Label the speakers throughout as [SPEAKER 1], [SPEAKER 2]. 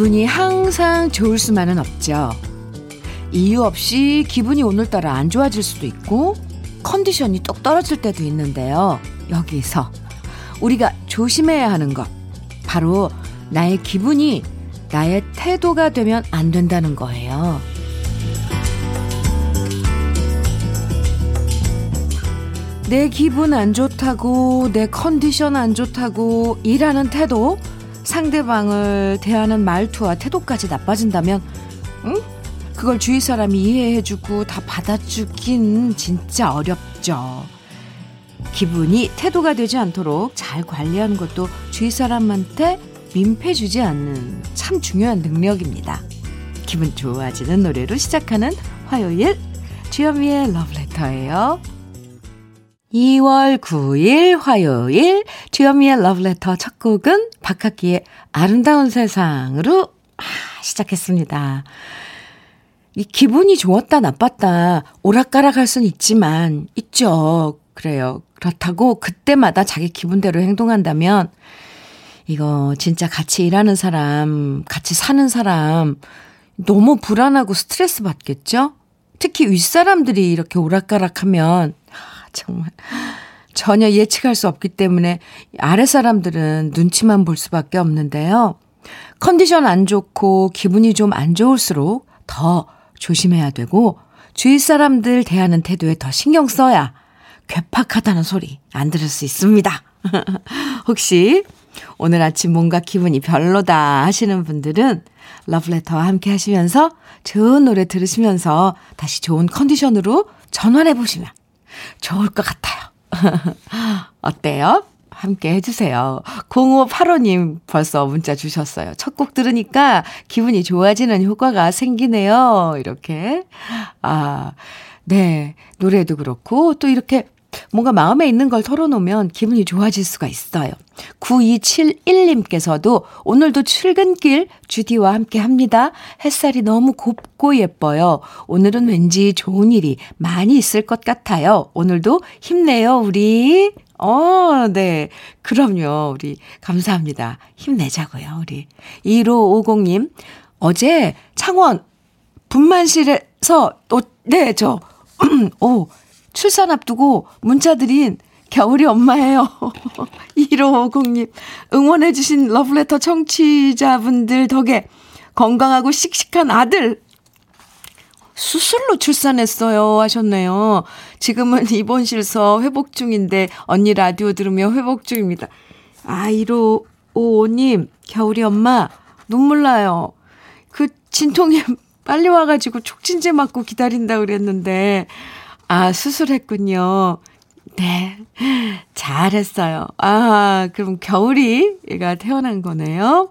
[SPEAKER 1] 기분이 항상 좋을 수만은 없죠. 이유 없이 기분이 오늘따라 안 좋아질 수도 있고 컨디션이 똑 떨어질 때도 있는데요. 여기서 우리가 조심해야 하는 것 바로 나의 기분이 나의 태도가 되면 안 된다는 거예요. 내 기분 안 좋다고, 내 컨디션 안 좋다고, 일하는 태도, 상대방을 대하는 말투와 태도까지 나빠진다면, 응? 그걸 주위 사람이 이해해주고 다 받아주긴 진짜 어렵죠. 기분이 태도가 되지 않도록 잘 관리하는 것도 주위 사람한테 민폐 주지 않는 참 중요한 능력입니다. 기분 좋아지는 노래로 시작하는 화요일 주현미의 러브레터예요. 2월 9일 화요일 주현미의 러브레터 첫 곡은 박학기의 아름다운 세상으로 아, 시작했습니다. 이 기분이 좋았다 나빴다 오락가락 할 수는 있지만 있죠. 그래요. 그렇다고 그때마다 자기 기분대로 행동한다면 이거 진짜 같이 일하는 사람, 같이 사는 사람 너무 불안하고 스트레스 받겠죠? 특히 윗사람들이 이렇게 오락가락하면 아, 정말 전혀 예측할 수 없기 때문에 아랫사람들은 눈치만 볼 수밖에 없는데요. 컨디션 안 좋고 기분이 좀 안 좋을수록 더 조심해야 되고 주위 사람들 대하는 태도에 더 신경 써야 괴팍하다는 소리 안 들을 수 있습니다. 혹시 오늘 아침 뭔가 기분이 별로다 하시는 분들은 러브레터와 함께 하시면서 좋은 노래 들으시면서 다시 좋은 컨디션으로 전환해 보시면 좋을 것 같아요. 어때요? 함께 해주세요. 0585님 벌써 문자 주셨어요. 첫 곡 들으니까 기분이 좋아지는 효과가 생기네요. 이렇게. 아, 네. 노래도 그렇고 또 이렇게 뭔가 마음에 있는 걸 털어놓으면 기분이 좋아질 수가 있어요. 9271님께서도 오늘도 출근길 주디와 함께 합니다. 햇살이 너무 곱고 예뻐요. 오늘은 왠지 좋은 일이 많이 있을 것 같아요. 오늘도 힘내요, 우리. 어, 네. 그럼요. 우리 감사합니다. 힘내자고요, 우리. 1550님. 어제 창원 분만실에서 어, 네, 저 오, 출산 앞두고 문자 드린 겨울이 엄마예요. 1550님, 응원해주신 러브레터 청취자분들 덕에 건강하고 씩씩한 아들, 수술로 출산했어요. 하셨네요. 지금은 입원실서 회복 중인데, 언니 라디오 들으며 회복 중입니다. 아, 1555님, 겨울이 엄마, 눈물 나요. 그 진통이 빨리 와가지고 촉진제 맞고 기다린다 그랬는데, 아, 수술했군요. 네. 잘했어요. 아, 그럼 겨울이가 태어난 거네요.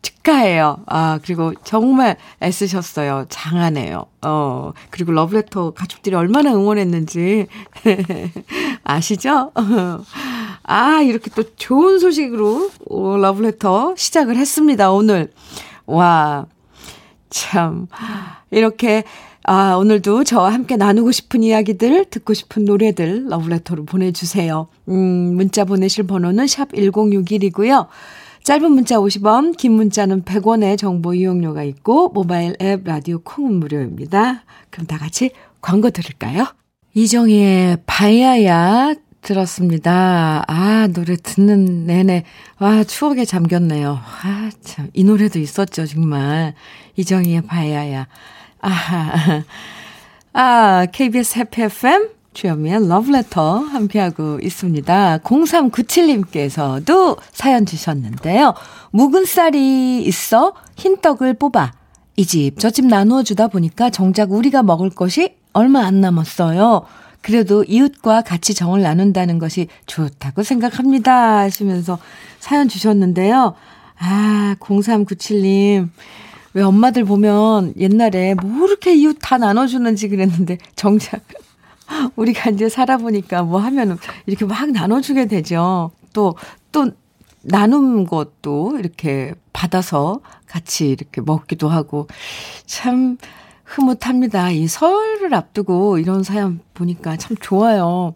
[SPEAKER 1] 축하해요. 아, 그리고 정말 애쓰셨어요. 장하네요. 어, 그리고 러브레터 가족들이 얼마나 응원했는지 아시죠? 아, 이렇게 또 좋은 소식으로 러브레터 시작을 했습니다, 오늘. 와, 참. 이렇게 아, 오늘도 저와 함께 나누고 싶은 이야기들, 듣고 싶은 노래들 러브레터로 보내주세요. 음, 문자 보내실 번호는 샵 1061이고요. 짧은 문자 50원, 긴 문자는 100원의 정보 이용료가 있고, 모바일 앱 라디오 콩은 무료입니다. 그럼 다 같이 광고 들을까요? 이정희의 바야야 들었습니다. 아, 노래 듣는 내내, 와, 추억에 잠겼네요. 아, 참, 이 노래도 있었죠, 정말. 이정희의 바야야. 아, 아, KBS 해피 FM 주현미의 러브레터 함께하고 있습니다. 0397님께서도 사연 주셨는데요. 묵은 쌀이 있어 흰 떡을 뽑아 이 집 저 집 나누어 주다 보니까 정작 우리가 먹을 것이 얼마 안 남았어요. 그래도 이웃과 같이 정을 나눈다는 것이 좋다고 생각합니다. 하시면서 사연 주셨는데요. 아, 0397님. 왜 엄마들 보면 옛날에 뭐 이렇게 이웃 다 나눠주는지 그랬는데 정작 우리가 이제 살아보니까 뭐 하면 이렇게 막 나눠주게 되죠. 또, 또 나눔 것도 이렇게 받아서 같이 이렇게 먹기도 하고 참 흐뭇합니다. 이 설을 앞두고 이런 사연 보니까 참 좋아요.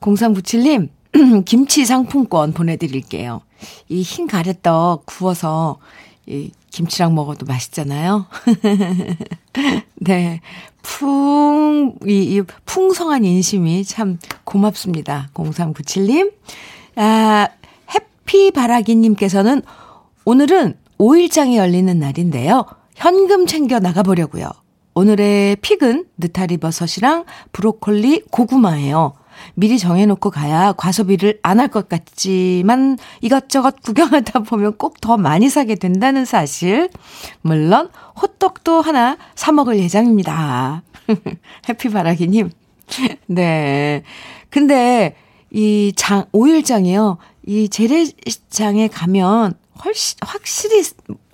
[SPEAKER 1] 0397님, 김치 상품권 보내드릴게요. 이 흰 가래떡 구워서 이 김치랑 먹어도 맛있잖아요. 네. 풍, 이, 이 풍성한 인심이 참 고맙습니다. 0397님. 아, 해피바라기님께서는 오늘은 5일장이 열리는 날인데요. 현금 챙겨 나가보려고요. 오늘의 픽은 느타리 버섯이랑 브로콜리, 고구마예요. 미리 정해놓고 가야 과소비를 안 할 것 같지만 이것저것 구경하다 보면 꼭 더 많이 사게 된다는 사실. 물론 호떡도 하나 사 먹을 예정입니다. 해피바라기님. 네. 근데 이 장, 오일장이요. 이 재래장에 가면 훨씬, 확실히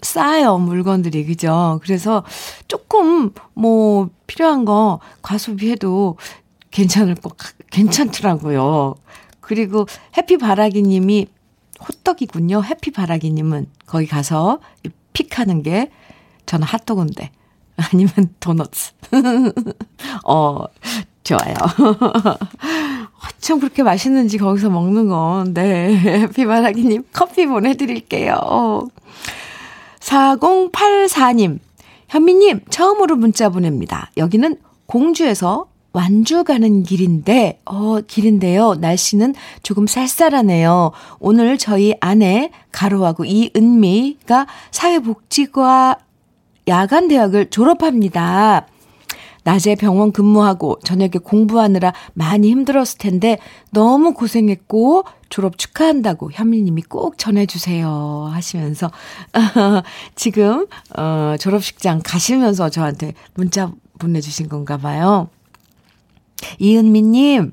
[SPEAKER 1] 싸요, 물건들이. 그죠? 그래서 조금 뭐 필요한 거 과소비해도 괜찮을 것, 괜찮더라고요. 그리고 해피 바라기 님이 호떡이군요. 해피 바라기 님은 거기 가서 픽하는 게 저는 핫도그인데 아니면 도넛. 어, 좋아요. 어쩜 그렇게 맛있는지 거기서 먹는 건. 네. 해피바라기님 커피 보내드릴게요. 4084님, 현미님, 처음으로 문자 보냅니다. 여기는 공주에서 완주 가는 길인데, 어, 길인데요. 날씨는 조금 쌀쌀하네요. 오늘 저희 아내 가로하고 이은미가 사회복지과 야간대학을 졸업합니다. 낮에 병원 근무하고 저녁에 공부하느라 많이 힘들었을 텐데 너무 고생했고 졸업 축하한다고 현미님이 꼭 전해주세요 하시면서 지금 어, 졸업식장 가시면서 저한테 문자 보내주신 건가 봐요. 이은미님,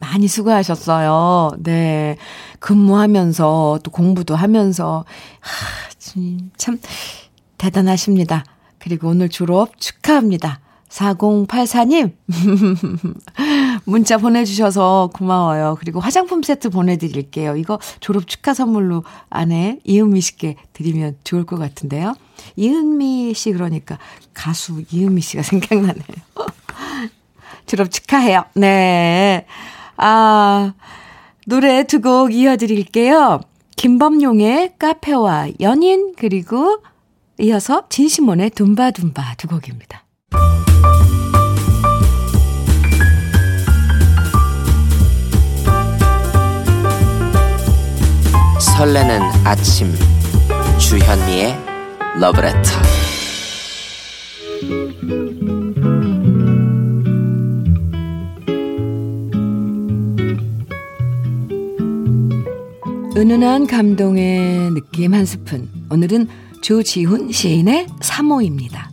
[SPEAKER 1] 많이 수고하셨어요. 네. 근무하면서 또 공부도 하면서, 하, 참, 대단하십니다. 그리고 오늘 졸업 축하합니다. 4084님, 문자 보내주셔서 고마워요. 그리고 화장품 세트 보내드릴게요. 이거 졸업 축하 선물로 아내 이은미 씨께 드리면 좋을 것 같은데요. 이은미 씨 그러니까 가수 이은미 씨가 생각나네요. 졸업 축하해요. 네. 아, 노래 두 곡 이어드릴게요. 김범용의 카페와 연인, 그리고 이어서 진시몬의 둠바둠바 두 곡입니다.
[SPEAKER 2] 설레는 아침 주현미의 러브레터
[SPEAKER 1] 은은한 감동의 느낌 한 스푼. 오늘은 조지훈 시인의 3호입니다.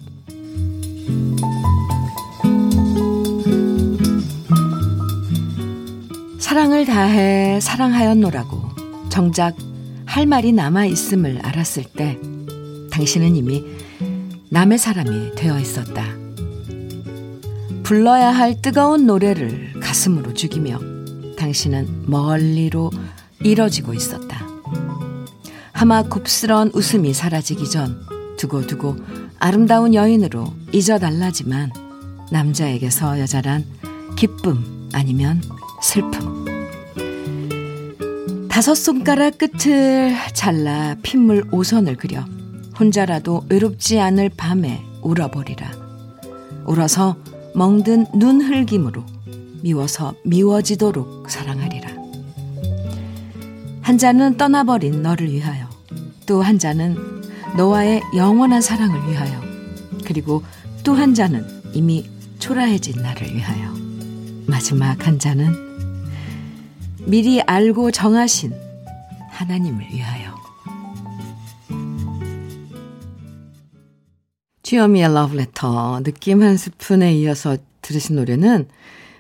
[SPEAKER 1] 사랑을 다해 사랑하였노라고 정작 할 말이 남아 있음을 알았을 때 당신은 이미 남의 사람이 되어 있었다. 불러야 할 뜨거운 노래를 가슴으로 죽이며 당신은 멀리로 이뤄지고 있었다. 하마 곱스런 웃음이 사라지기 전 두고두고 아름다운 여인으로 잊어달라지만 남자에게서 여자란 기쁨 아니면 슬픔. 다섯 손가락 끝을 잘라 핏물 오선을 그려 혼자라도 외롭지 않을 밤에 울어버리라. 울어서 멍든 눈 흘김으로 미워서 미워지도록 사랑하리라. 한 잔은 떠나버린 너를 위하여, 또 한 잔은 너와의 영원한 사랑을 위하여, 그리고 또 한 잔은 이미 초라해진 나를 위하여, 마지막 한 잔은 미리 알고 정하신 하나님을 위하여. 주여미의 러브레터 느낌 한 스푼에 이어서 들으신 노래는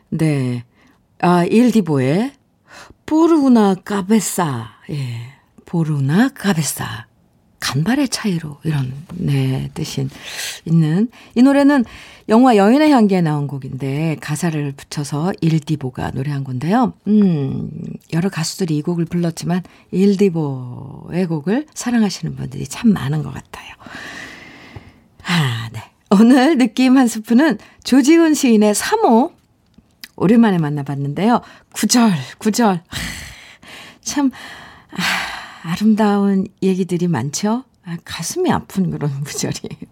[SPEAKER 1] 네. 아, 일디보의 포르우나 까베사. 예. 포르우나 까베사. 간발의 차이로 이런 네 뜻인 있는 이 노래는 영화 여인의 향기에 나온 곡인데 가사를 붙여서 일디보가 노래한 건데요. 음 여러 가수들이 이 곡을 불렀지만 일디보의 곡을 사랑하시는 분들이 참 많은 것 같아요. 아 네. 오늘 느낌 한 스푼은 조지훈 시인의 3호 오랜만에 만나봤는데요. 구절, 구절. 참, 아, 아름다운 얘기들이 많죠? 아, 가슴이 아픈 그런 구절이에요.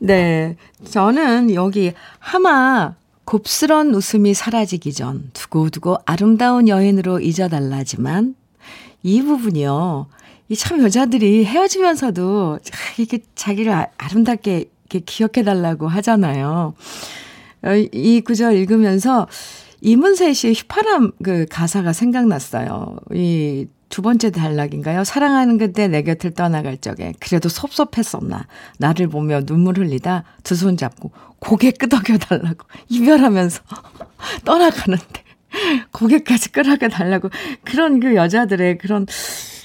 [SPEAKER 1] 네. 저는 여기 하마 곱스런 웃음이 사라지기 전 두고두고 아름다운 여인으로 잊어달라지만 이 부분이요. 이 참 여자들이 헤어지면서도 이렇게 자기를 아, 아름답게 이렇게 기억해달라고 하잖아요. 어, 이 구절 읽으면서 이문세 씨의 휘파람 그 가사가 생각났어요. 이 두 번째 단락인가요? 사랑하는 그때 내 곁을 떠나갈 적에 그래도 섭섭했었나. 나를 보며 눈물 흘리다 두 손 잡고 고개 끄덕여 달라고 이별하면서 떠나가는데 고개까지 끄덕여 달라고 그런 그 여자들의 그런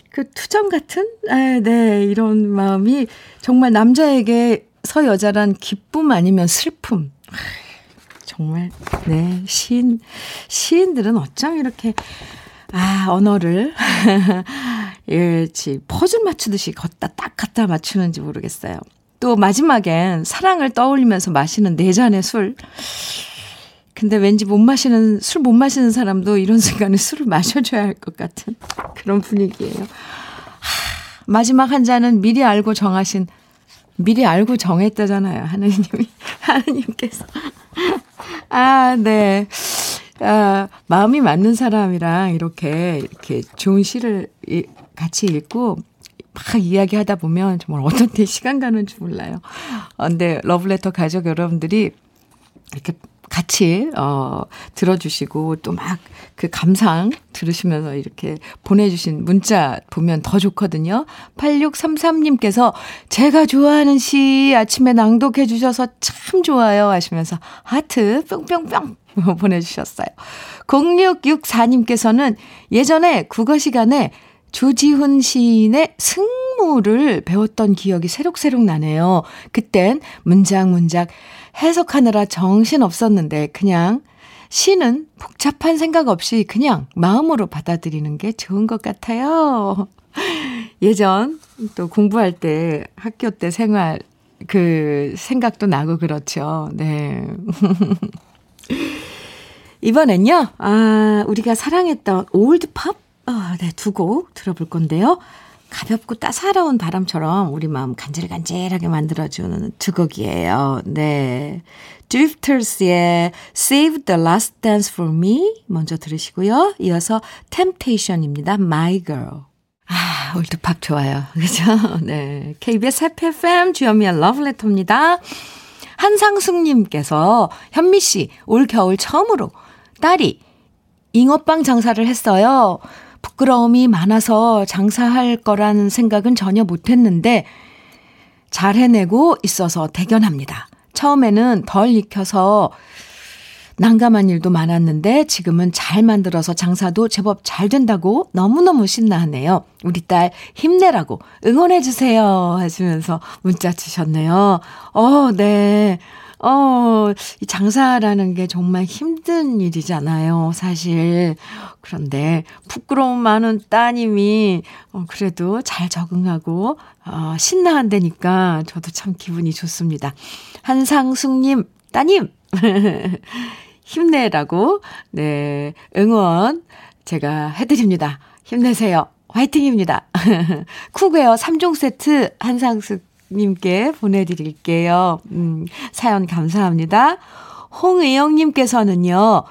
[SPEAKER 1] 그 투정 같은 에, 네 이런 마음이 정말 남자에게 서 여자란 기쁨 아니면 슬픔 정말 네 시인 시인들은 어쩜 이렇게 아 언어를 일지 퍼즐 맞추듯이 걷다 딱 갖다 맞추는지 모르겠어요. 또 마지막엔 사랑을 떠올리면서 마시는 네 잔의 술. 근데 왠지 못 마시는 술 못 마시는 사람도 이런 순간에 술을 마셔줘야 할 것 같은 그런 분위기예요. 하, 마지막 한 잔은 미리 알고 정하신 미리 알고 정했다잖아요. 하느님이 하느님께서 아, 네. 아, 마음이 맞는 사람이랑 이렇게, 이렇게 좋은 시를 같이 읽고 막 이야기하다 보면 정말 어떤 때 시간 가는 줄 몰라요. 어, 근데 러브레터 가족 여러분들이 이렇게 같이, 어, 들어주시고 또 막 그 감상 들으시면서 이렇게 보내주신 문자 보면 더 좋거든요. 8633님께서 제가 좋아하는 시 아침에 낭독해 주셔서 참 좋아요 하시면서 하트 뿅뿅뿅 보내주셨어요. 0664님께서는 예전에 국어 시간에 조지훈 시인의 승무를 배웠던 기억이 새록새록 나네요. 그땐 문장 문장 해석하느라 정신 없었는데 그냥 시는 복잡한 생각 없이 그냥 마음으로 받아들이는 게 좋은 것 같아요. 예전 또 공부할 때 학교 때 생활 그 생각도 나고 그렇죠. 네. 이번엔요, 아, 우리가 사랑했던 올드팝? 어, 네, 두 곡 들어볼 건데요. 가볍고 따사로운 바람처럼 우리 마음 간질간질하게 만들어주는 두 곡이에요. 네. Drifters의 Save the Last Dance for Me 먼저 들으시고요. 이어서 Temptation입니다. My Girl. 아, old 팝 좋아요. 그죠? 네. KBS Happy FM 주현미의 러브레터입니다. 한상숙님께서 현미 씨, 올 겨울 처음으로 딸이 잉어빵 장사를 했어요. 부끄러움이 많아서 장사할 거라는 생각은 전혀 못 했는데 잘 해내고 있어서 대견합니다. 처음에는 덜 익혀서 난감한 일도 많았는데 지금은 잘 만들어서 장사도 제법 잘 된다고 너무너무 신나하네요. 우리 딸 힘내라고 응원해주세요 하시면서 문자 주셨네요. 어, 네. 어, 이 장사라는 게 정말 힘든 일이잖아요, 사실. 그런데 부끄러움 많은 따님이 어, 그래도 잘 적응하고 어, 신나한다니까 저도 참 기분이 좋습니다. 한상숙님, 따님! 힘내라고, 네, 응원 제가 해드립니다. 힘내세요. 화이팅입니다. 쿠웨어 3종 세트 한상숙 님께 보내드릴게요. 음, 사연 감사합니다. 홍의영님께서는요,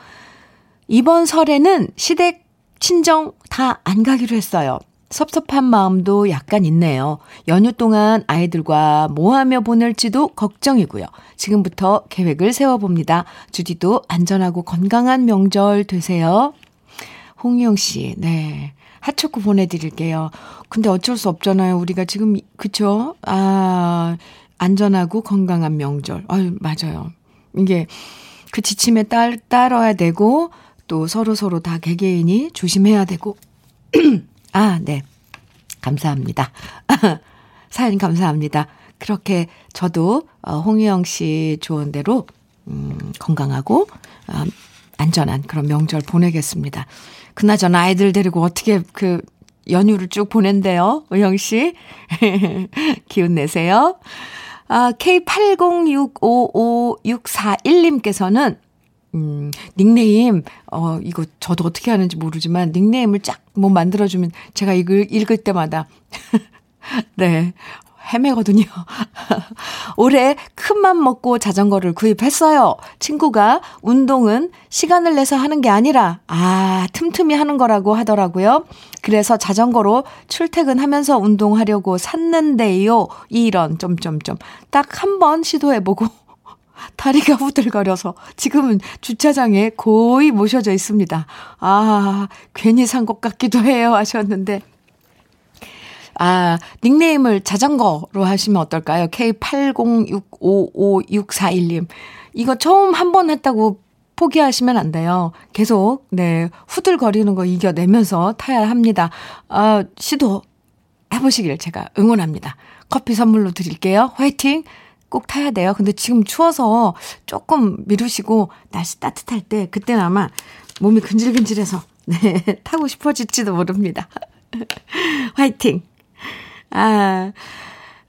[SPEAKER 1] 이번 설에는 시댁 친정 다 안 가기로 했어요. 섭섭한 마음도 약간 있네요. 연휴 동안 아이들과 뭐 하며 보낼지도 걱정이고요. 지금부터 계획을 세워봅니다. 주디도 안전하고 건강한 명절 되세요. 홍희영 씨, 네. 핫초코 보내드릴게요. 근데 어쩔 수 없잖아요. 우리가 지금, 그쵸? 아, 안전하고 건강한 명절. 아유, 맞아요. 이게 그 지침에 따, 따라야 되고, 또 서로 서로 다 개개인이 조심해야 되고. 아, 네. 감사합니다. 사연 감사합니다. 그렇게 저도 어, 홍유영 씨 좋은 대로 음, 건강하고 어, 안전한 그런 명절 보내겠습니다. 그나저나 아이들 데리고 어떻게 그 연휴를 쭉 보낸대요. 의영 씨. 기운 내세요. 아, K80655641님께서는 음, 닉네임, 어, 이거 저도 어떻게 하는지 모르지만 닉네임을 쫙 뭐 만들어주면 제가 이걸 읽을 때마다 네. 헤매거든요. 올해 큰맘 먹고 자전거를 구입했어요. 친구가 운동은 시간을 내서 하는 게 아니라, 아, 틈틈이 하는 거라고 하더라고요. 그래서 자전거로 출퇴근하면서 운동하려고 샀는데요. 이런, 점점점. 딱 한 번 시도해보고, 다리가 후들거려서 지금은 주차장에 거의 모셔져 있습니다. 아, 괜히 산 것 같기도 해요. 하셨는데. 아, 닉네임을 자전거로 하시면 어떨까요? K80655641님. 이거 처음 한 번 했다고 포기하시면 안 돼요. 계속, 네, 후들거리는 거 이겨내면서 타야 합니다. 아, 시도 해보시길 제가 응원합니다. 커피 선물로 드릴게요. 화이팅! 꼭 타야 돼요. 근데 지금 추워서 조금 미루시고 날씨 따뜻할 때 그때는 아마 몸이 근질근질해서 네, 타고 싶어질지도 모릅니다. 화이팅! 아,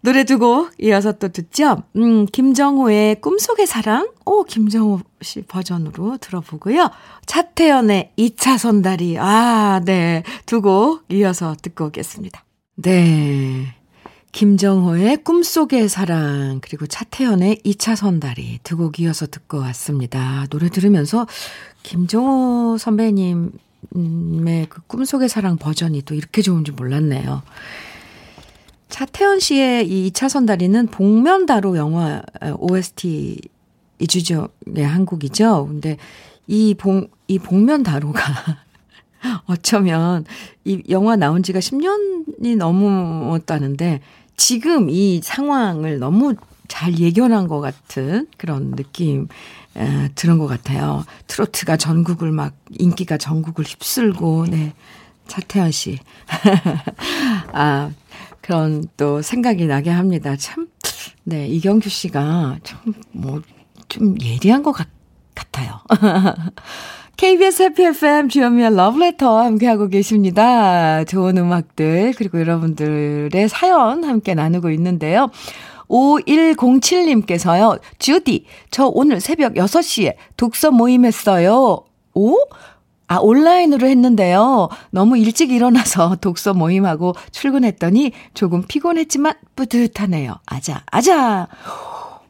[SPEAKER 1] 노래 두 곡 이어서 또 듣죠? 음, 김정호의 꿈속의 사랑. 오, 김정호 씨 버전으로 들어보고요. 차태현의 2차 선다리. 아, 네. 두 곡 이어서 듣고 오겠습니다. 네. 김정호의 꿈속의 사랑, 그리고 차태현의 2차 선다리 두 곡 이어서 듣고 왔습니다. 노래 들으면서 김정호 선배님의 그 꿈속의 사랑 버전이 또 이렇게 좋은 줄 몰랐네요. 차태현 씨의 이 2차 선다리는 복면다로 영화 OST 이주죠. 네, 한국이죠. 근데 이 봉, 이 복면다로가 어쩌면 이 영화 나온 지가 10년이 넘었다는데 지금 이 상황을 너무 잘 예견한 것 같은 그런 느낌 에, 들은 것 같아요. 트로트가 전국을 막 인기가 전국을 휩쓸고 네 차태현 씨. 아 그런 또 생각이 나게 합니다. 참, 네, 이경규 씨가 참, 뭐, 좀 예리한 것 같, 같아요. KBS 해피 FM 주현미의 러브레터 함께하고 계십니다. 좋은 음악들, 그리고 여러분들의 사연 함께 나누고 있는데요. 5107님께서요, 주디, 저 오늘 새벽 6시에 독서 모임 했어요. 오? 아, 온라인으로 했는데요. 너무 일찍 일어나서 독서 모임하고 출근했더니 조금 피곤했지만 뿌듯하네요. 아자, 아자!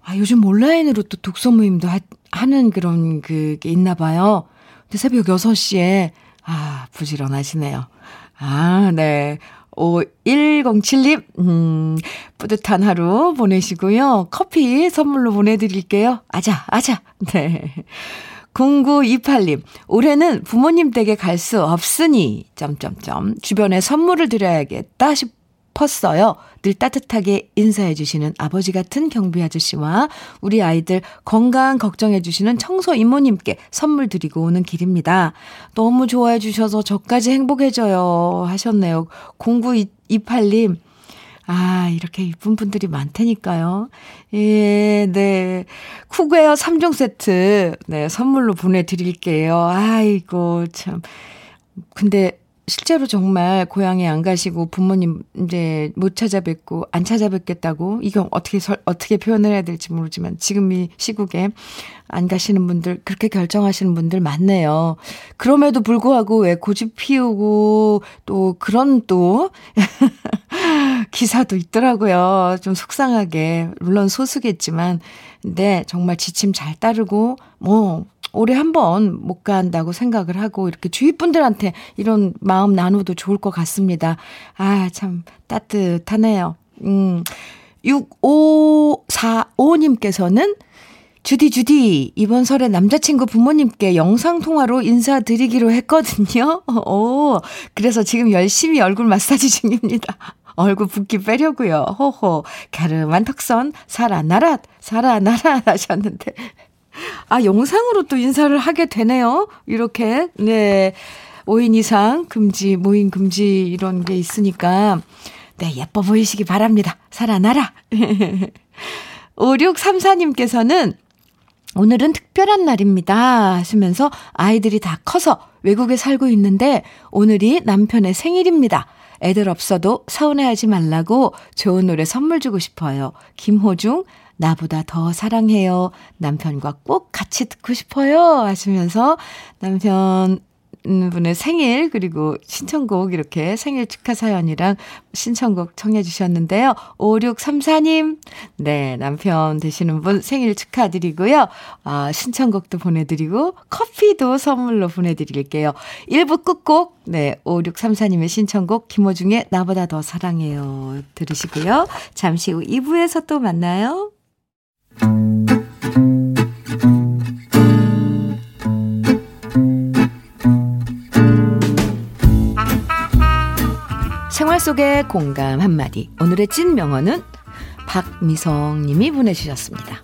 [SPEAKER 1] 아, 요즘 온라인으로 또 독서 모임도 하, 하는 그런 그게 있나 봐요. 근데 새벽 6시에, 아, 부지런하시네요. 아, 네. 5107님, 음, 뿌듯한 하루 보내시고요. 커피 선물로 보내드릴게요. 아자, 아자. 네. 0928님, 올해는 부모님 댁에 갈 수 없으니, 점점점, 주변에 선물을 드려야겠다 싶었어요. 늘 따뜻하게 인사해주시는 아버지 같은 경비 아저씨와 우리 아이들 건강 걱정해주시는 청소 이모님께 선물 드리고 오는 길입니다. 너무 좋아해주셔서 저까지 행복해져요. 하셨네요. 0928님, 아, 이렇게 이쁜 분들이 많다니까요. 예, 네. 쿠그웨어 3종 세트, 네, 선물로 보내드릴게요. 아이고, 참. 근데 실제로 정말 고향에 안 가시고 부모님 이제 못 찾아뵙고 안 찾아뵙겠다고 이거 어떻게 설, 어떻게 표현을 해야 될지 모르지만 지금 이 시국에 안 가시는 분들 그렇게 결정하시는 분들 많네요. 그럼에도 불구하고 왜 고집 피우고 또 그런 또 기사도 있더라고요. 좀 속상하게 물론 소수겠지만 근데 정말 지침 잘 따르고 뭐 올해 한 번 못 간다고 생각을 하고 이렇게 주위 분들한테 이런 마음 나눠도 좋을 것 같습니다. 아, 참 따뜻하네요. 음. 6545님께서는 주디 주디 이번 설에 남자친구 부모님께 영상 통화로 인사드리기로 했거든요. 오, 그래서 지금 열심히 얼굴 마사지 중입니다. 얼굴 붓기 빼려고요. 호호. 갸름한 턱선 살아나라 살아나라 하셨는데 아, 영상으로 또 인사를 하게 되네요. 이렇게. 네. 5인 이상 금지, 모임 금지 이런 게 있으니까. 네, 예뻐 보이시기 바랍니다. 살아나라. 5634님께서는 오늘은 특별한 날입니다. 하시면서 아이들이 다 커서 외국에 살고 있는데 오늘이 남편의 생일입니다. 애들 없어도 서운해하지 말라고 좋은 노래 선물 주고 싶어요. 김호중, 나보다 더 사랑해요. 남편과 꼭 같이 듣고 싶어요. 하시면서 남편 분의 생일, 그리고 신청곡 이렇게 생일 축하 사연이랑 신청곡 청해 주셨는데요. 5634님, 네, 남편 되시는 분 생일 축하드리고요. 아, 신청곡도 보내드리고, 커피도 선물로 보내드릴게요. 1부 끝곡, 네, 5634님의 신청곡, 김호중의 나보다 더 사랑해요. 들으시고요. 잠시 후 2부에서 또 만나요. 생활 속의 공감 한마디. 오늘의 찐 명언은 박미성 님이 보내주셨습니다.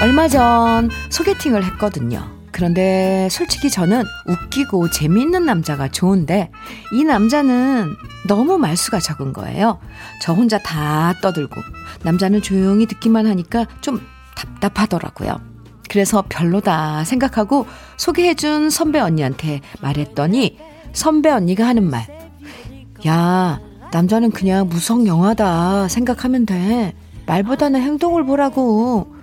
[SPEAKER 1] 얼마 전 소개팅을 했거든요. 그런데 솔직히 저는 웃기고 재미있는 남자가 좋은데 이 남자는 너무 말수가 적은 거예요. 저 혼자 다 떠들고 남자는 조용히 듣기만 하니까 좀 답답하더라고요. 그래서 별로다 생각하고 소개해준 선배 언니한테 말했더니 선배 언니가 하는 말. 야, 남자는 그냥 무성 영화다 생각하면 돼. 말보다는 행동을 보라고.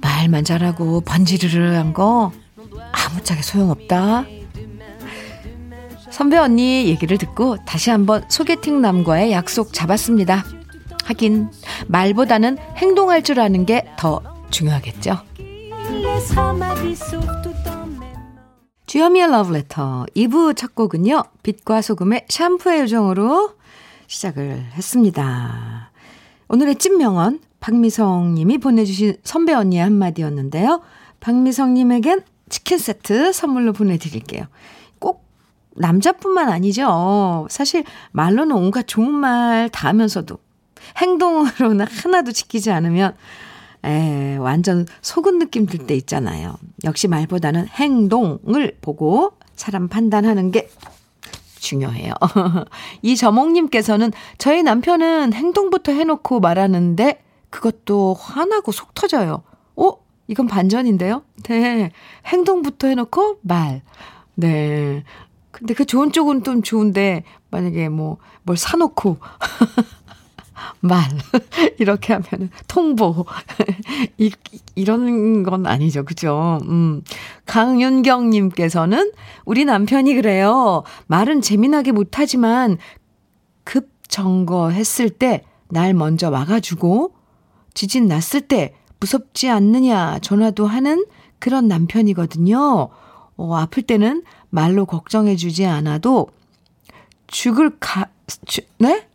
[SPEAKER 1] 말만 잘하고 번지르르한 거 아무짝에 소용없다. 선배 언니 얘기를 듣고 다시 한번 소개팅 남과의 약속 잡았습니다. 하긴 말보다는 행동할 줄 아는 게 더 중요하겠죠. 주현미의 러브레터 2부 첫 곡은요. 빛과 소금의 샴푸의 요정으로 시작을 했습니다. 오늘의 찐명언 박미성 님이 보내주신 선배 언니의 한마디였는데요. 박미성 님에겐 치킨 세트 선물로 보내드릴게요. 꼭 남자뿐만 아니죠. 사실 말로는 온갖 좋은 말 다 하면서도 행동으로는 하나도 지키지 않으면 에, 완전 속은 느낌 들 때 있잖아요. 역시 말보다는 행동을 보고 사람 판단하는 게 중요해요. 이 저몽님께서는 저희 남편은 행동부터 해놓고 말하는데 그것도 화나고 속 터져요. 어? 이건 반전인데요? 네. 행동부터 해놓고 말. 네. 근데 그 좋은 쪽은 좀 좋은데, 만약에 뭐, 뭘 사놓고, 말. 이렇게 하면은 통보. 이, 이런 건 아니죠. 그죠? 음. 강윤경님께서는 우리 남편이 그래요. 말은 재미나게 못하지만 급 점거했을 때 날 먼저 와가지고 지진 났을 때 무섭지 않느냐 전화도 하는 그런 남편이거든요. 어, 아플 때는 말로 걱정해주지 않아도 죽을 가, 주, 네?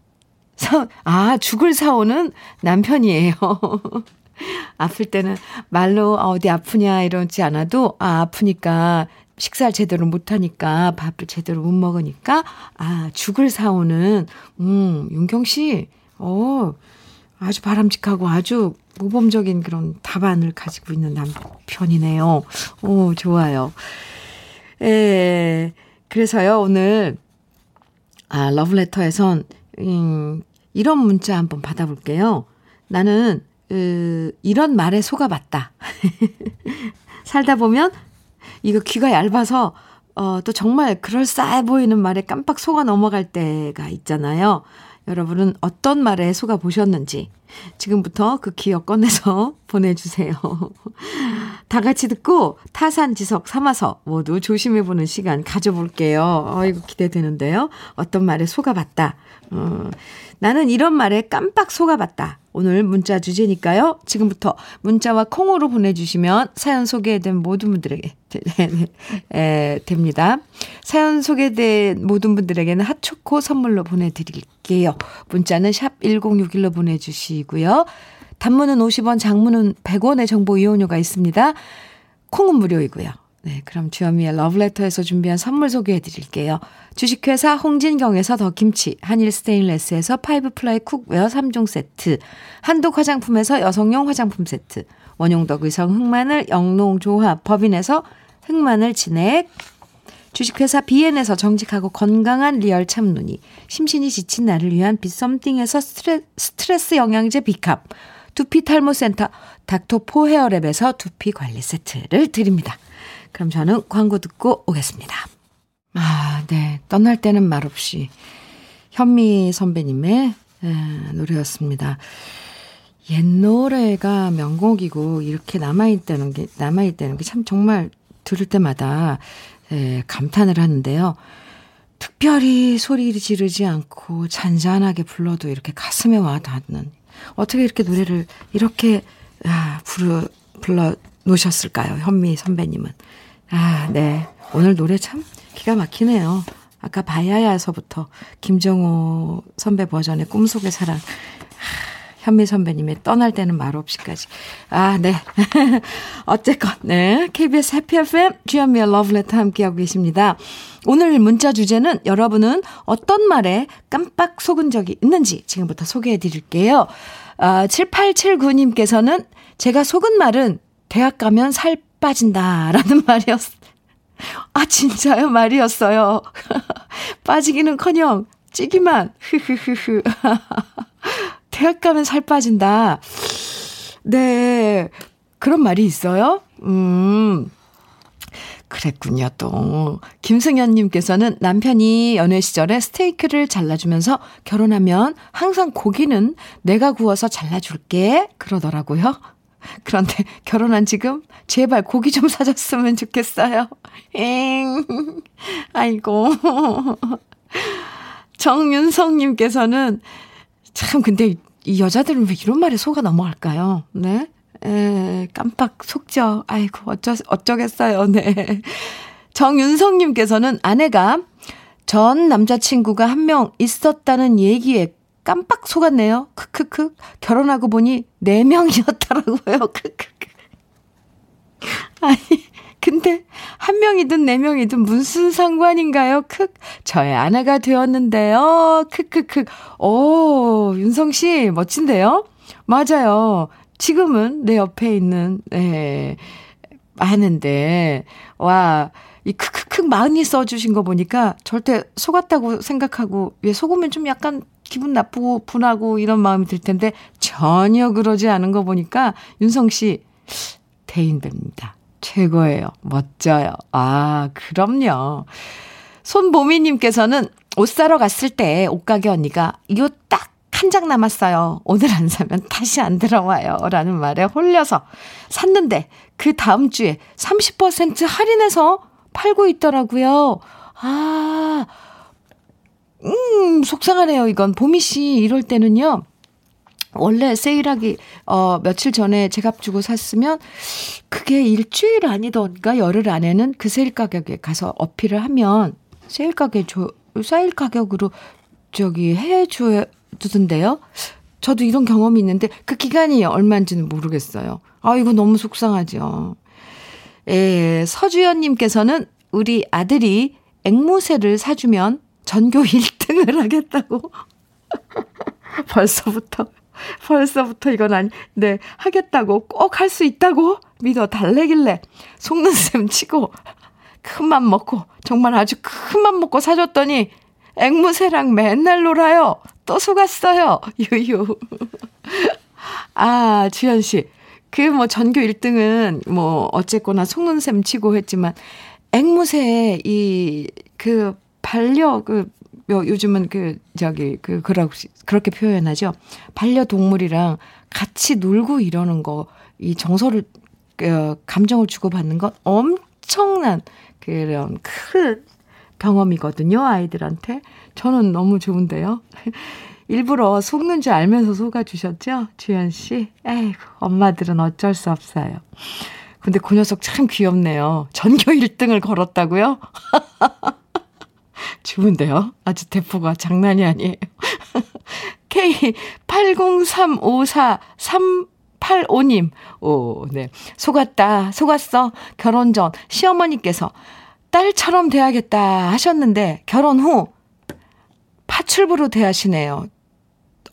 [SPEAKER 1] 사, 아, 죽을 사오는 남편이에요. 아플 때는 말로 아, 어디 아프냐 이러지 않아도 아, 아프니까 식사를 제대로 못하니까 밥을 제대로 못 먹으니까 아, 죽을 사오는, 음, 윤경 씨, 어, 아주 바람직하고 아주 모범적인 그런 답안을 가지고 있는 남편이네요. 오, 좋아요. 에, 그래서요, 오늘, 아, 러브레터에선, 음, 이런 문자 한번 받아볼게요. 나는, 으, 이런 말에 속아봤다. 살다 보면, 이거 귀가 얇아서, 어, 또 정말 그럴싸해 보이는 말에 깜빡 속아 넘어갈 때가 있잖아요. 여러분은 어떤 말에 속아 보셨는지 지금부터 그 기억 꺼내서 보내주세요. 다 같이 듣고 타산지석 삼아서 모두 조심해 보는 시간 가져볼게요. 어이구 기대되는데요. 어떤 말에 속아 봤다. 어, 나는 이런 말에 깜빡 속아 봤다. 오늘 문자 주제니까요. 지금부터 문자와 콩으로 보내주시면 사연 소개된 모든 분들에게 에, 됩니다. 사연 소개된 모든 분들에게는 핫초코 선물로 보내드릴게요. 문자는 샵 1061로 보내주시고요. 단문은 50원, 장문은 100원의 정보 이용료가 있습니다. 콩은 무료이고요. 네, 그럼 주현미의 러브레터에서 준비한 선물 소개해 드릴게요. 주식회사 홍진경에서 더 김치, 한일 스테인레스에서 five ply cookware 3종 세트, 한독 화장품에서 여성용 화장품 세트, 원용덕 의성 흑마늘 영농조합 법인에서 흑마늘 진액, 주식회사 비엔에서 정직하고 건강한 real 참눈이, 심신이 지친 나를 위한 Be Something에서 스트레, 스트레스 영양제 비캅, 두피 탈모 센터 Doctor for Hair Lab에서 두피 관리 세트를 드립니다. 그럼 저는 광고 듣고 오겠습니다. 아, 네. 떠날 때는 말없이 현미 선배님의 에, 노래였습니다. 옛 노래가 명곡이고 이렇게 남아있다는 게, 남아있다는 게 참 정말 들을 때마다 예, 감탄을 하는데요. 특별히 소리 지르지 않고 잔잔하게 불러도 이렇게 가슴에 와 닿는 어떻게 이렇게 노래를 이렇게 아, 부르 불러 놓으셨을까요? 현미 선배님은. 아, 네. 오늘 노래 참 기가 막히네요. 아까 바야야서부터 김정호 선배 버전의 꿈속의 사랑. 현미 선배님의 떠날 때는 말 없이까지. 아, 네. 어쨌건, 네. KBS 해피 FM, 주현미의 러브레터 함께하고 계십니다. 오늘 문자 주제는 여러분은 어떤 말에 깜빡 속은 적이 있는지 지금부터 소개해 드릴게요. 아, 7879님께서는 제가 속은 말은 대학 가면 살 빠진다라는 말이었, 아, 진짜요? 말이었어요. 빠지기는 커녕 찌기만, 흐흐흐흐. 대학 가면 살 빠진다. 네. 그런 말이 있어요? 음. 그랬군요, 또. 김승현님께서는 남편이 연애 시절에 스테이크를 잘라주면서 결혼하면 항상 고기는 내가 구워서 잘라줄게. 그러더라고요. 그런데 결혼한 지금 제발 고기 좀 사줬으면 좋겠어요. 엥. 아이고. 정윤성님께서는 참 근데 이 여자들은 왜 이런 말에 속아 넘어갈까요? 네. 에, 깜빡 속죠. 아이고, 어쩌, 어쩌겠어요. 네. 정윤성님께서는 아내가 전 남자친구가 한 명 있었다는 얘기에 깜빡 속았네요. 크크크. 결혼하고 보니 4명이었더라고요. 크크크. 아니, 근데 한 명이든 네 명이든 무슨 상관인가요? 크 저의 아내가 되었는데요. 크크크. 오, 윤성 씨 멋진데요? 맞아요. 지금은 내 옆에 있는 네. 하는데 와, 이 크크크 많이 써 주신 거 보니까 절대 속았다고 생각하고 왜 속으면 좀 약간 기분 나쁘고 분하고 이런 마음이 들 텐데 전혀 그러지 않은 거 보니까 윤성 씨 대인배입니다. 최고예요. 멋져요. 아, 그럼요. 손보미님께서는 옷 사러 갔을 때 옷가게 언니가 이 옷 딱 한 장 남았어요. 오늘 안 사면 다시 안 들어와요. 라는 말에 홀려서 샀는데 그 다음 주에 30% 할인해서 팔고 있더라고요. 아, 음, 속상하네요. 이건 보미 씨 이럴 때는요. 원래 세일하기 어 며칠 전에 제값 주고 샀으면 그게 일주일 아니던가 열흘 안에는 그 세일 가격에 가서 어필을 하면 세일 가격 줘 세일 가격으로 저기 해 줘야 두던데요. 저도 이런 경험이 있는데 그 기간이 얼마인지는 모르겠어요. 아 이거 너무 속상하죠. 예, 서주연 님께서는 우리 아들이 앵무새를 사주면 전교 1등을 하겠다고 벌써부터 벌써부터 이건 아니, 네, 하겠다고, 꼭 할 수 있다고 믿어 달래길래 속는 셈 치고 큰 맘 먹고, 정말 아주 큰 맘 먹고 사줬더니 앵무새랑 맨날 놀아요. 또 속았어요. 유유. 아, 주현 씨. 그 뭐 전교 1등은 뭐 어쨌거나 속는 셈 치고 했지만 앵무새 이그 반려 그 요즘은 그, 저기, 그, 그라고, 그렇게 표현하죠. 반려동물이랑 같이 놀고 이러는 거, 이 정서를, 그, 감정을 주고받는 건 엄청난 그런 큰 경험이거든요, 아이들한테. 저는 너무 좋은데요. 일부러 속는 줄 알면서 속아 주셨죠? 주현 씨. 에이구, 엄마들은 어쩔 수 없어요. 근데 그 녀석 참 귀엽네요. 전교 1등을 걸었다고요? 좋은데요? 아주 대포가 장난이 아니에요. K80354385님, 오, 네. 속았다, 속았어. 결혼 전 시어머니께서 딸처럼 대하겠다 하셨는데, 결혼 후 파출부로 대하시네요.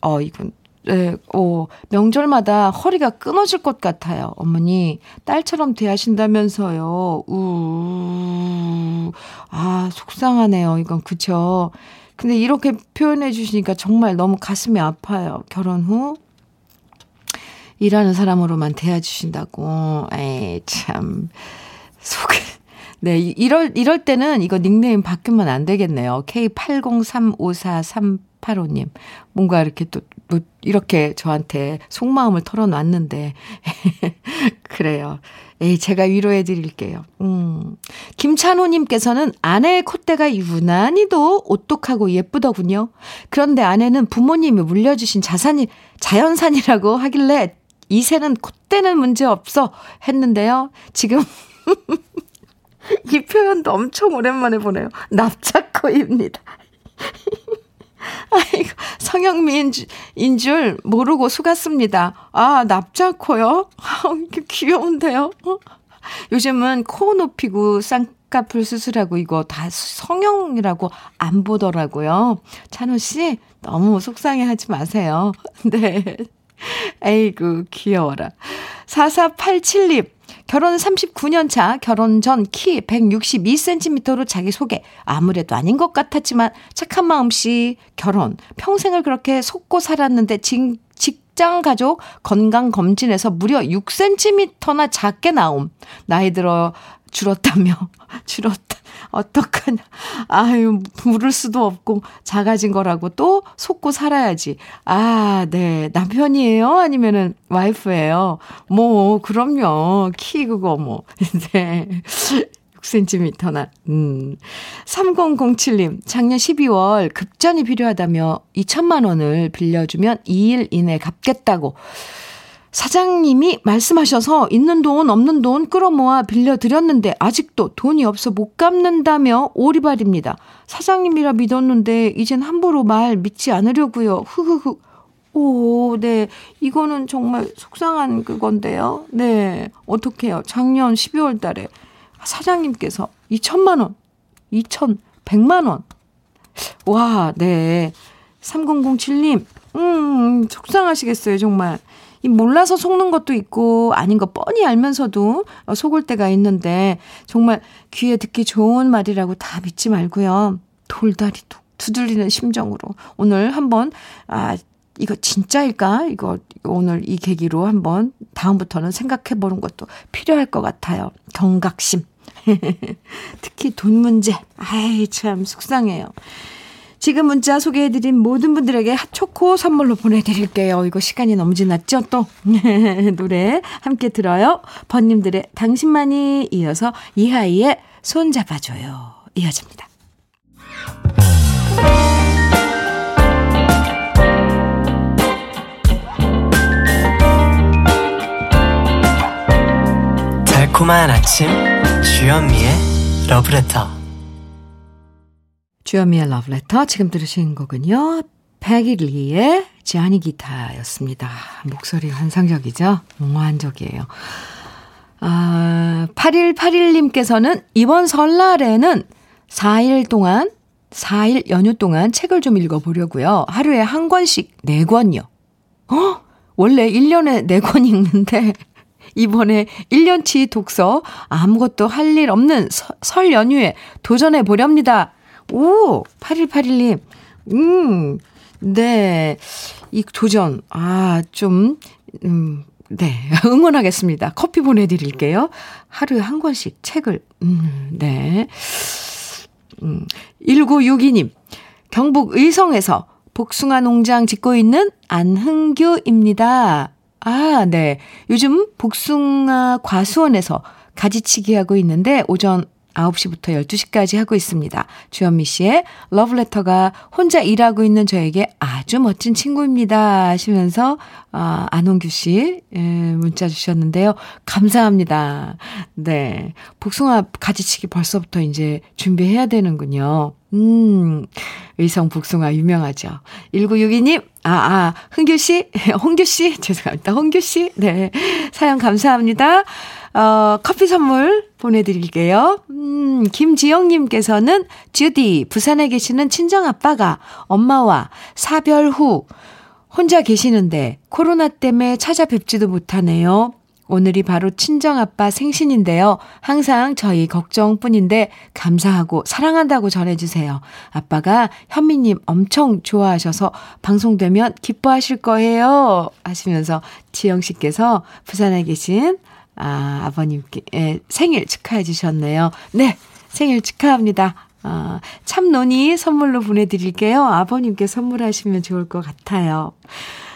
[SPEAKER 1] 어, 이건 네, 오, 명절마다 허리가 끊어질 것 같아요. 어머니, 딸처럼 대하신다면서요. 우, 아, 속상하네요. 이건 그쵸. 근데 이렇게 표현해 주시니까 정말 너무 가슴이 아파요. 결혼 후 일하는 사람으로만 대해 주신다고. 에이, 참. 속, 네, 이럴, 이럴 때는 이거 닉네임 바뀌면 안 되겠네요. K803543 8485님. 뭔가 이렇게 또, 뭐, 이렇게 저한테 속마음을 털어놨는데. 그래요. 에이, 제가 위로해 드릴게요. 음. 김찬호님께서는 아내의 콧대가 유난히도 오똑하고 예쁘더군요. 그런데 아내는 부모님이 물려주신 자산이, 자연산이라고 하길래 이새는 콧대는 문제 없어 했는데요. 지금 이 표현도 엄청 오랜만에 보네요. 납작코입니다. 아이고, 성형미인 줄 모르고 속았습니다. 아, 납작코요? 아, 귀여운데요? 요즘은 코 높이고 쌍꺼풀 수술하고 이거 다 성형이라고 안 보더라고요. 찬호 씨, 너무 속상해 하지 마세요. 네. 에이구, 귀여워라. 4487님, 결혼 39년 차, 결혼 전 키 162cm로 자기소개. 아무래도 아닌 것 같았지만 착한 마음씨 결혼. 평생을 그렇게 속고 살았는데 직, 직장 가족 건강 검진에서 무려 6cm나 작게 나옴. 나이 들어 줄었다며. 줄었다. 어떡하냐. 아유, 물을 수도 없고 작아진 거라고 또 속고 살아야지. 아, 네. 남편이에요? 아니면은 와이프예요? 뭐, 그럼요. 키 그거 뭐. 네. 6cm나. 음. 3007님, 작년 12월 급전이 필요하다며 2천만 원을 빌려주면 2일 이내 갚겠다고 사장님이 말씀하셔서 있는 돈 없는 돈 끌어모아 빌려드렸는데 아직도 돈이 없어 못 갚는다며 오리발입니다. 사장님이라 믿었는데 이젠 함부로 말 믿지 않으려고요. 흐흐흐. 오, 네. 이거는 정말 속상한 그건데요. 네. 어떡해요. 작년 12월 달에 사장님께서 2천만 원, 2,100만 원. 와, 네. 3007님, 음, 속상하시겠어요, 정말. 이 몰라서 속는 것도 있고 아닌 거 뻔히 알면서도 속을 때가 있는데 정말 귀에 듣기 좋은 말이라고 다 믿지 말고요. 돌다리 도 두들리는 심정으로 오늘 한번 아 이거 진짜일까? 이거 오늘 이 계기로 한번 다음부터는 생각해 보는 것도 필요할 것 같아요. 경각심. 특히 돈 문제. 아이 참 속상해요. 지금 문자 소개해드린 모든 분들에게 핫초코 선물로 보내드릴게요. 이거 시간이 너무 지났죠? 또 노래 함께 들어요. 번님들의 당신만이 이어서 이하이의 손잡아줘요. 이어집니다.
[SPEAKER 2] 달콤한 아침 주현미의 러브레터
[SPEAKER 1] 주현미의 러브레터 지금 들으신 곡은요. 백일리의 지아니 기타였습니다. 목소리 환상적이죠? 몽환적이에요. 아, 8181님께서는 이번 설날에는 4일 동안, 4일 연휴 동안 책을 좀 읽어보려고요. 하루에 한 권씩 4권요. 어? 원래 1년에 4권 읽는데, 이번에 1년치 독서 아무것도 할 일 없는 서, 설 연휴에 도전해 보렵니다. 오, 8181님. 음, 네. 이 도전, 아, 좀, 음, 네. 응원하겠습니다. 커피 보내드릴게요. 하루에 한 권씩 책을, 음, 네. 음, 1962님. 경북 의성에서 복숭아 농장 짓고 있는 안흥규입니다. 아, 네. 요즘 복숭아 과수원에서 가지치기 하고 있는데 오전 9시부터 12시까지 하고 있습니다. 주현미 씨의 러브레터가 혼자 일하고 있는 저에게 아주 멋진 친구입니다. 하시면서, 아, 안홍규 씨, 예, 문자 주셨는데요. 감사합니다. 네. 복숭아 가지치기 벌써부터 이제 준비해야 되는군요. 음, 의성 복숭아 유명하죠. 1962님, 아, 아, 흥규 씨, 홍규 씨, 죄송합니다. 홍규 씨, 네. 사연 감사합니다. 어, 커피 선물 보내드릴게요. 음, 김지영님께서는 주디, 부산에 계시는 친정아빠가 엄마와 사별 후 혼자 계시는데 코로나 때문에 찾아뵙지도 못하네요. 오늘이 바로 친정아빠 생신인데요. 항상 저희 걱정뿐인데 감사하고 사랑한다고 전해주세요. 아빠가 현미님 엄청 좋아하셔서 방송되면 기뻐하실 거예요. 하시면서 지영씨께서 부산에 계신 아, 아버님께 예, 생일 축하해 주셨네요. 네, 생일 축하합니다. 어, 참논이 선물로 보내드릴게요. 아버님께 선물하시면 좋을 것 같아요.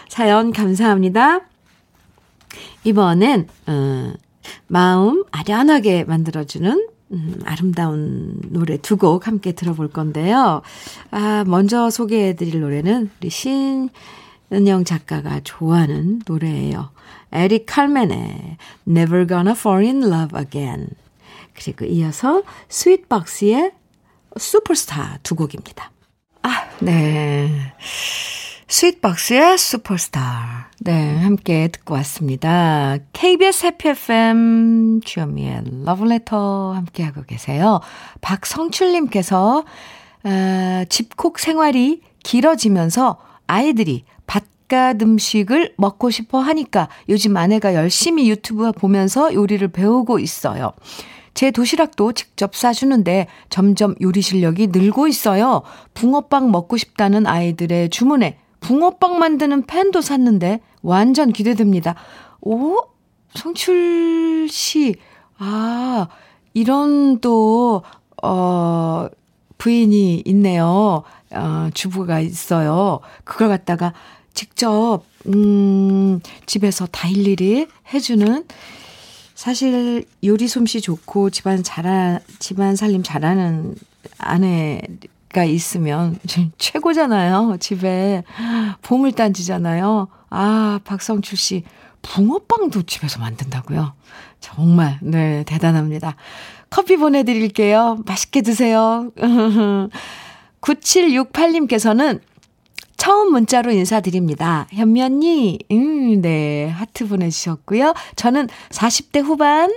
[SPEAKER 1] 사연 감사합니다. 이번엔, 어, 마음 아련하게 만들어주는 음, 아름다운 노래 두 곡 함께 들어볼 건데요. 아, 먼저 소개해드릴 노래는 우리 신 은영 작가가 좋아하는 노래예요. 에릭 칼맨의 Never Gonna Fall in Love Again. 그리고 이어서 스윗박스의 슈퍼스타 두 곡입니다. 아, 네. 스윗박스의 슈퍼스타. 네, 함께 듣고 왔습니다. KBS Happy FM 주현미의 러브레터 함께하고 계세요. 박성출님께서, 어, 집콕 생활이 길어지면서 아이들이 바깥 음식을 먹고 싶어 하니까 요즘 아내가 열심히 유튜브 보면서 요리를 배우고 있어요. 제 도시락도 직접 싸주는데 점점 요리 실력이 늘고 있어요. 붕어빵 먹고 싶다는 아이들의 주문에 붕어빵 만드는 팬도 샀는데 완전 기대됩니다. 오? 성출 씨, 아, 이런 또, 어, 부인이 있네요. 어, 주부가 있어요. 그걸 갖다가 직접, 음, 집에서 다 일일이 해주는 사실 요리 솜씨 좋고 집안 잘하, 집안 살림 잘하는 아내가 있으면 최고잖아요. 집에 보물단지잖아요. 아, 박성출 씨 붕어빵도 집에서 만든다고요? 정말 네, 대단합니다. 커피 보내 드릴게요. 맛있게 드세요. 9768님께서는 처음 문자로 인사드립니다. 현면이, 음, 네, 하트 보내주셨고요. 저는 40대 후반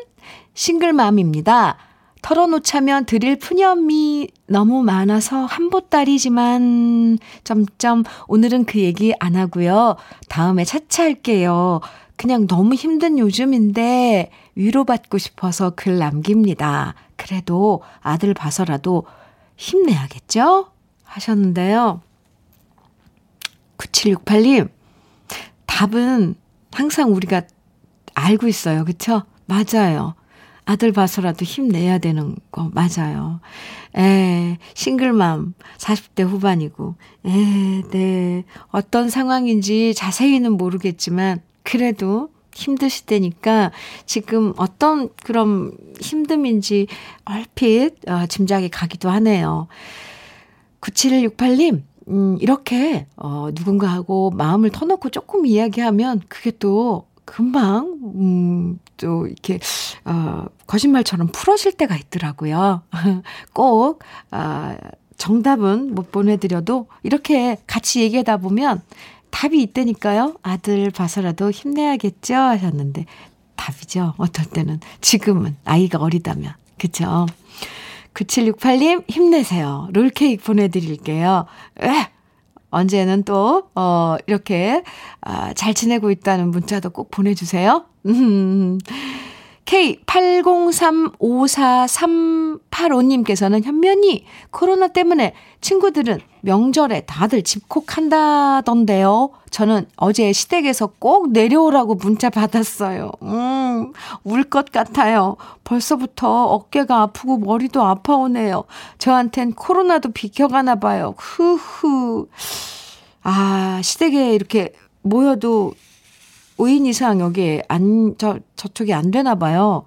[SPEAKER 1] 싱글맘입니다. 털어놓자면 드릴 푸념이 너무 많아서 한보따리지만, 점점, 오늘은 그 얘기 안 하고요. 다음에 차차 할게요. 그냥 너무 힘든 요즘인데, 위로받고 싶어서 글 남깁니다. 그래도 아들 봐서라도 힘내야겠죠? 하셨는데요. 9768님, 답은 항상 우리가 알고 있어요. 그쵸? 맞아요. 아들 봐서라도 힘내야 되는 거 맞아요. 에, 싱글맘 40대 후반이고. 에, 네. 어떤 상황인지 자세히는 모르겠지만 그래도 힘드시다니까 지금 어떤 그런 힘듦인지 얼핏 어, 짐작이 가기도 하네요. 9768님, 음, 이렇게, 어, 누군가하고 마음을 터놓고 조금 이야기하면 그게 또 금방, 음, 또 이렇게, 어, 거짓말처럼 풀어질 때가 있더라고요. 꼭, 아, 정답은 못 보내드려도 이렇게 같이 얘기하다 보면 답이 있다니까요. 아들 봐서라도 힘내야겠죠? 하셨는데 답이죠. 어떨 때는. 지금은 아이가 어리다면. 그쵸? 9768님, 힘내세요. 롤케이크 보내드릴게요. 에! 언제는 또, 어, 이렇게, 아, 잘 지내고 있다는 문자도 꼭 보내주세요. 음. K80354385님께서는 현면이 코로나 때문에 친구들은 명절에 다들 집콕한다던데요. 저는 어제 시댁에서 꼭 내려오라고 문자 받았어요. 음, 울 것 같아요. 벌써부터 어깨가 아프고 머리도 아파오네요. 저한텐 코로나도 비켜가나 봐요. 후후. 아, 시댁에 이렇게 모여도 5인 이상 여기 안, 저, 저쪽이 안 되나 봐요.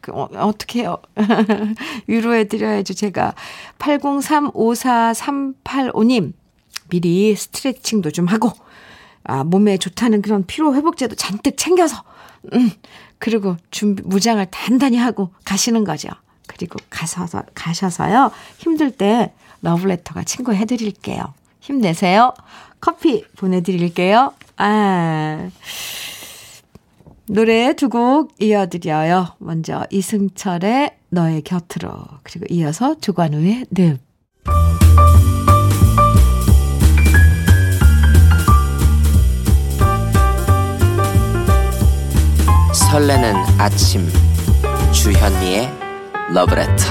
[SPEAKER 1] 그, 어, 어떻게 해요? 위로해 드려야죠, 제가. 803-54385님, 미리 스트레칭도 좀 하고, 아, 몸에 좋다는 그런 피로 회복제도 잔뜩 챙겨서, 음, 그리고 준비, 무장을 단단히 하고 가시는 거죠. 그리고 가셔서, 가셔서요, 힘들 때 러브레터가 친구 해드릴게요. 힘내세요. 커피 보내드릴게요. 아. 노래 두 곡 이어드려요. 먼저 이승철의 너의 곁으로 그리고 이어서 조관우의 늪.
[SPEAKER 3] 설레는 아침 주현미의 러브레터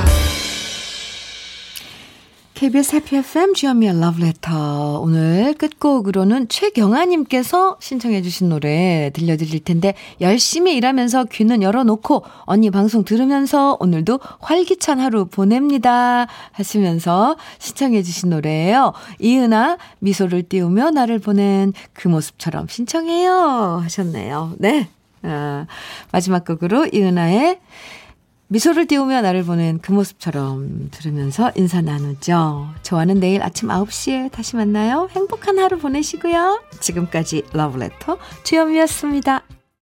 [SPEAKER 1] KBS 해피 FM 주현미의 러브레터. 오늘 끝곡으로는 최경아님께서 신청해 주신 노래 들려드릴 텐데, 열심히 일하면서 귀는 열어놓고, 언니 방송 들으면서 오늘도 활기찬 하루 보냅니다. 하시면서 신청해 주신 노래예요. 이은아, 미소를 띄우며 나를 보낸 그 모습처럼 신청해요. 하셨네요. 네. 아, 마지막 곡으로 이은아의 미소를 띄우며 나를 보는 그 모습처럼 들으면서 인사 나누죠. 저와는 내일 아침 9시에 다시 만나요. 행복한 하루 보내시고요. 지금까지 러브레터 주현미였습니다.